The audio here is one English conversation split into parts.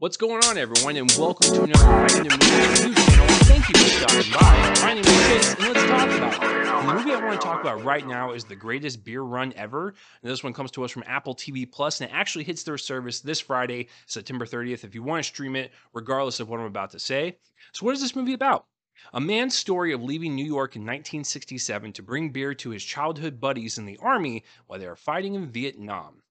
What's going on, everyone, and welcome to another Random Movie Review channel. Thank you for stopping by. My name is Chase, and let's talk about it. The movie I want to talk about right now is the greatest beer run ever. And this one comes to us from Apple TV Plus, and it actually hits their service this Friday, September 30th, if you want to stream it, regardless of what I'm about to say. So, what is this movie about? A man's story of leaving New York in 1967 to bring beer to his childhood buddies in the army while they are fighting in Vietnam.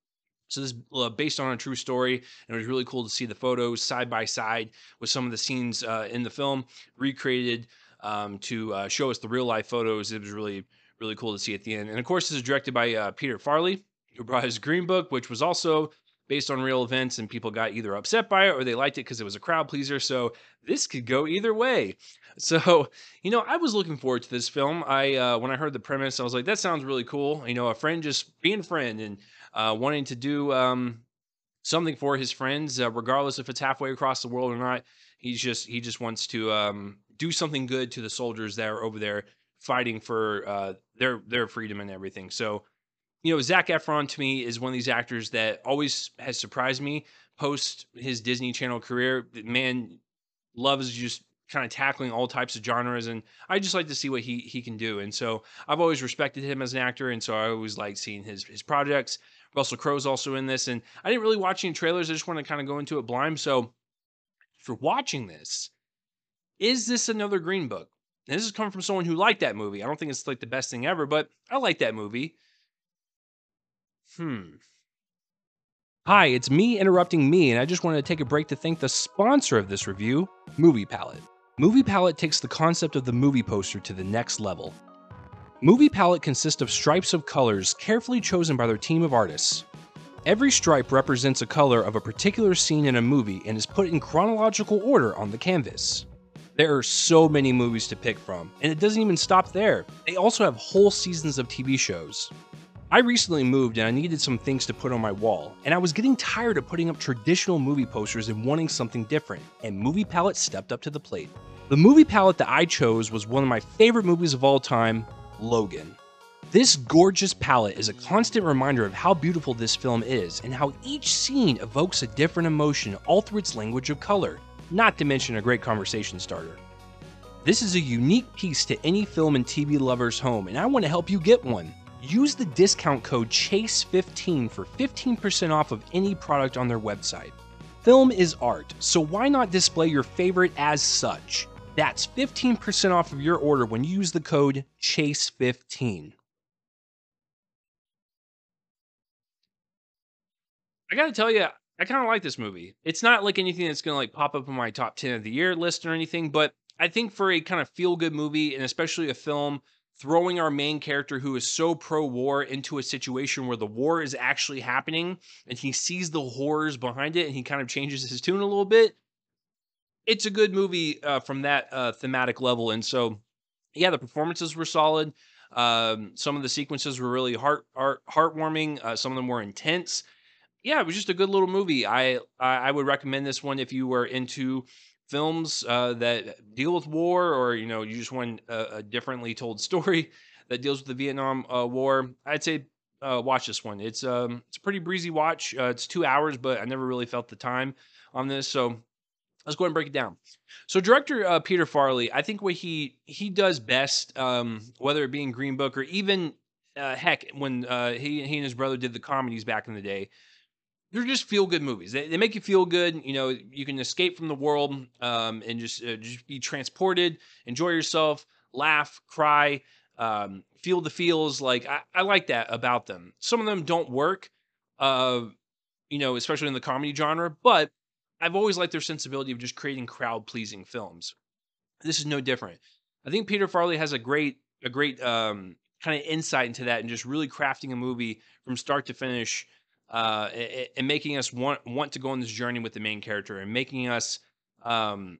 So this is uh, based on a true story, and it was really cool to see the photos side by side with some of the scenes uh, in the film recreated um, to uh, show us the real life photos. It was really really cool to see at the end. And of course, this is directed by uh, Peter Farrelly, who brought his Green Book, which was also based on real events, and people got either upset by it or they liked it because it was a crowd pleaser. So this could go either way. So you know, I was looking forward to this film. I uh, when I heard the premise, I was like, that sounds really cool. You know, a friend just being a friend and uh, wanting to do um, something for his friends, uh, regardless if it's halfway across the world or not. He's just he just wants to um, do something good to the soldiers that are over there fighting for uh, their their freedom and everything. So, you know, Zac Efron to me is one of these actors that always has surprised me post his Disney Channel career. Man loves just kind of tackling all types of genres and I just like to see what he he can do. And so I've always respected him as an actor and so I always like seeing his his projects. Russell Crowe's also in this, and I didn't really watch any trailers. I just want to kind of go into it blind. So, for watching this, is this another Green Book? And this is coming from someone who liked that movie. I don't think it's like the best thing ever, but I like that movie. Hmm. Hi, it's me interrupting me, and I just wanted to take a break to thank the sponsor of this review, Movie Palette. Movie Palette takes the concept of the movie poster to the next level. Movie palette consists of stripes of colors carefully chosen by their team of artists. Every stripe represents a color of a particular scene in a movie and is put in chronological order on the canvas. There are so many movies to pick from, and it doesn't even stop there. They also have whole seasons of TV shows. I recently moved and I needed some things to put on my wall, and I was getting tired of putting up traditional movie posters and wanting something different, and Movie Palette stepped up to the plate. The movie palette that I chose was one of my favorite movies of all time, Logan. This gorgeous palette is a constant reminder of how beautiful this film is and how each scene evokes a different emotion all through its language of color, not to mention a great conversation starter. This is a unique piece to any film and TV lover's home, and I want to help you get one. Use the discount code CHASE15 for 15% off of any product on their website. Film is art, so why not display your favorite as such? That's 15% off of your order when you use the code CHASE15. I gotta tell you, I kind of like this movie. It's not like anything that's gonna like pop up in my top 10 of the year list or anything, but I think for a kind of feel good movie and especially a film throwing our main character who is so pro war into a situation where the war is actually happening and he sees the horrors behind it and he kind of changes his tune a little bit it's a good movie uh, from that uh, thematic level. And so, yeah, the performances were solid. Um, some of the sequences were really heart, heart heartwarming. Uh, some of them were intense. Yeah, it was just a good little movie. I I would recommend this one if you were into films uh, that deal with war, or you know, you just want a, a differently told story that deals with the Vietnam uh, War. I'd say uh, watch this one. It's um it's a pretty breezy watch. Uh, it's two hours, but I never really felt the time on this. So let's go ahead and break it down. So director uh, Peter Farrelly, I think what he he does best, um, whether it be in Green Book or even uh, heck when uh, he he and his brother did the comedies back in the day, they're just feel good movies. They, they make you feel good. You know, you can escape from the world um, and just uh, just be transported, enjoy yourself, laugh, cry, um, feel the feels. Like I, I like that about them. Some of them don't work, uh, you know, especially in the comedy genre, but I've always liked their sensibility of just creating crowd pleasing films. This is no different. I think Peter Farrelly has a great a great um, kind of insight into that and just really crafting a movie from start to finish uh, and, making us want want to go on this journey with the main character and making us um,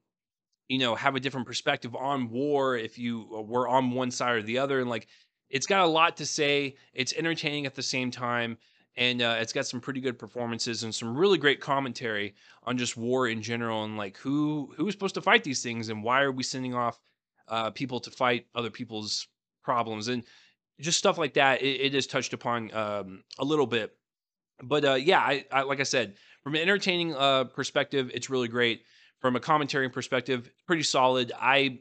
you know have a different perspective on war if you were on one side or the other. And like it's got a lot to say. It's entertaining at the same time. And uh, it's got some pretty good performances and some really great commentary on just war in general and like who who's supposed to fight these things and why are we sending off uh, people to fight other people's problems? And just stuff like that. It, it is touched upon um, a little bit, but uh, yeah, I, I, like I said, from an entertaining uh, perspective, it's really great. From a commentary perspective, pretty solid. I,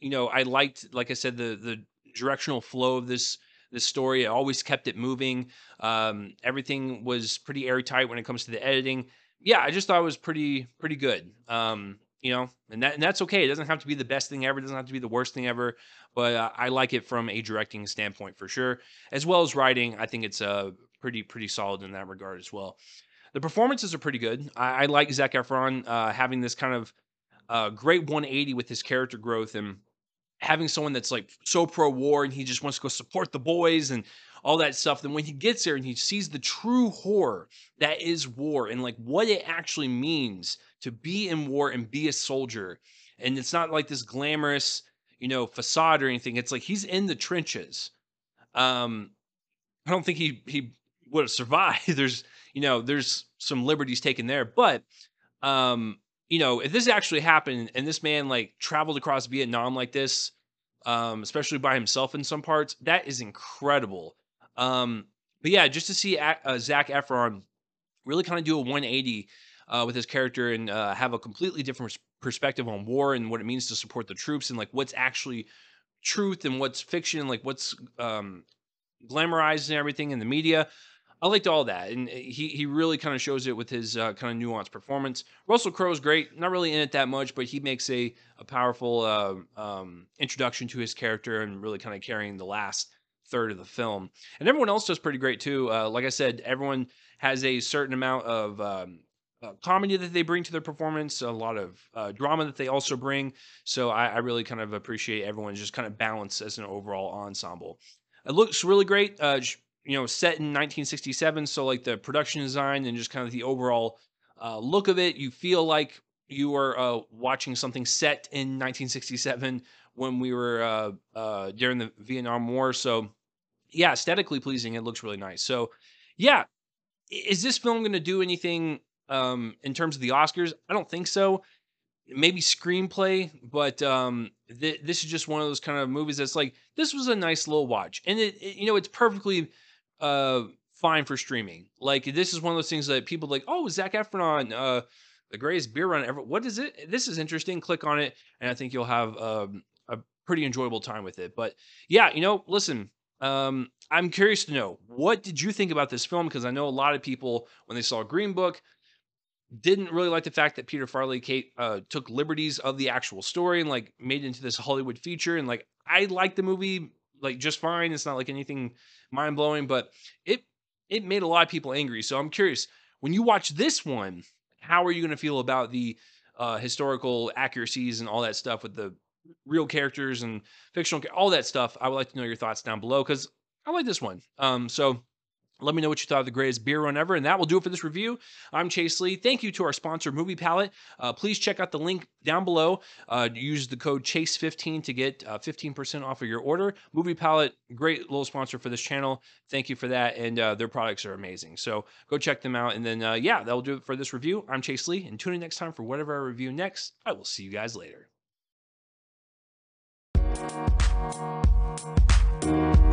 you know, I liked, like I said, the the directional flow of this this story. It always kept it moving. Um, everything was pretty airtight when it comes to the editing. Yeah, I just thought it was pretty pretty good. Um, you know, and that and that's okay. It doesn't have to be the best thing ever. It doesn't have to be the worst thing ever. But uh, I like it from a directing standpoint for sure, as well as writing. I think it's uh, pretty pretty solid in that regard as well. The performances are pretty good. I, I like Zac Efron uh, having this kind of uh, great 180 with his character growth and having someone that's like so pro war and he just wants to go support the boys and all that stuff. Then when he gets there and he sees the true horror that is war and like what it actually means to be in war and be a soldier. And it's not like this glamorous, you know, facade or anything. It's like he's in the trenches. Um, I don't think he he would have survived. there's you know there's some liberties taken there, but um, you know if this actually happened and this man like traveled across Vietnam like this, um, especially by himself in some parts, that is incredible. Um, but yeah, just to see uh, Zac Efron really kind of do a 180 uh, with his character and uh, have a completely different perspective on war and what it means to support the troops and like what's actually truth and what's fiction and like what's um, glamorized and everything in the media. I liked all that, and eh, he he really kind of shows it with his uh, kind of nuanced performance. Russell Crowe's great, not really in it that much, but he makes a a powerful uh, um, introduction to his character and really kind of carrying the last third of the film. And everyone else does pretty great too. Uh, like I said, everyone has a certain amount of um, uh, comedy that they bring to their performance, a lot of uh, drama that they also bring. So I, I, really kind of appreciate everyone's just kind of balance as an overall ensemble. It looks really great. Uh, you know, set in 1967, so like the production design and just kind of the overall uh, look of it, you feel like you are uh, watching something set in 1967 when we were uh, during the Vietnam War. So yeah, aesthetically pleasing. It looks really nice. So yeah, is this film going to do anything um, in terms of the Oscars. I don't think so. Maybe screenplay, but um, th- this is just one of those kind of movies that's like this was a nice little watch, and it, it you know it's perfectly uh, fine for streaming. Like this is one of those things that people like. Oh, Zac Efron, uh, the greatest beer run ever. What is it? This is interesting. Click on it, and I think you'll have um, a pretty enjoyable time with it. But yeah, you know, listen, um, I'm curious to know what did you think about this film because I know a lot of people when they saw Green Book didn't really like the fact that Peter Farrelly Kate uh, took liberties of the actual story and like made into this Hollywood feature. And like I like the movie like just fine. It's not like anything mind blowing, but it it made a lot of people angry. So I'm curious when you watch this one, how are you going to feel about the uh, historical accuracies and all that stuff with the real characters and fictional all that stuff? I would like to know your thoughts down below because I like this one. Um, so let me know what you thought of the greatest beer run ever. And that will do it for this review. I'm Chase Lee. Thank you to our sponsor, Movie Palette. Uh, please check out the link down below. Uh, use the code CHASE15 to get uh, 15% off of your order. Movie Palette, great little sponsor for this channel. Thank you for that. And uh, their products are amazing. So go check them out. And then, uh, yeah, that will do it for this review. I'm Chase Lee. And tune in next time for whatever I review next. I will see you guys later.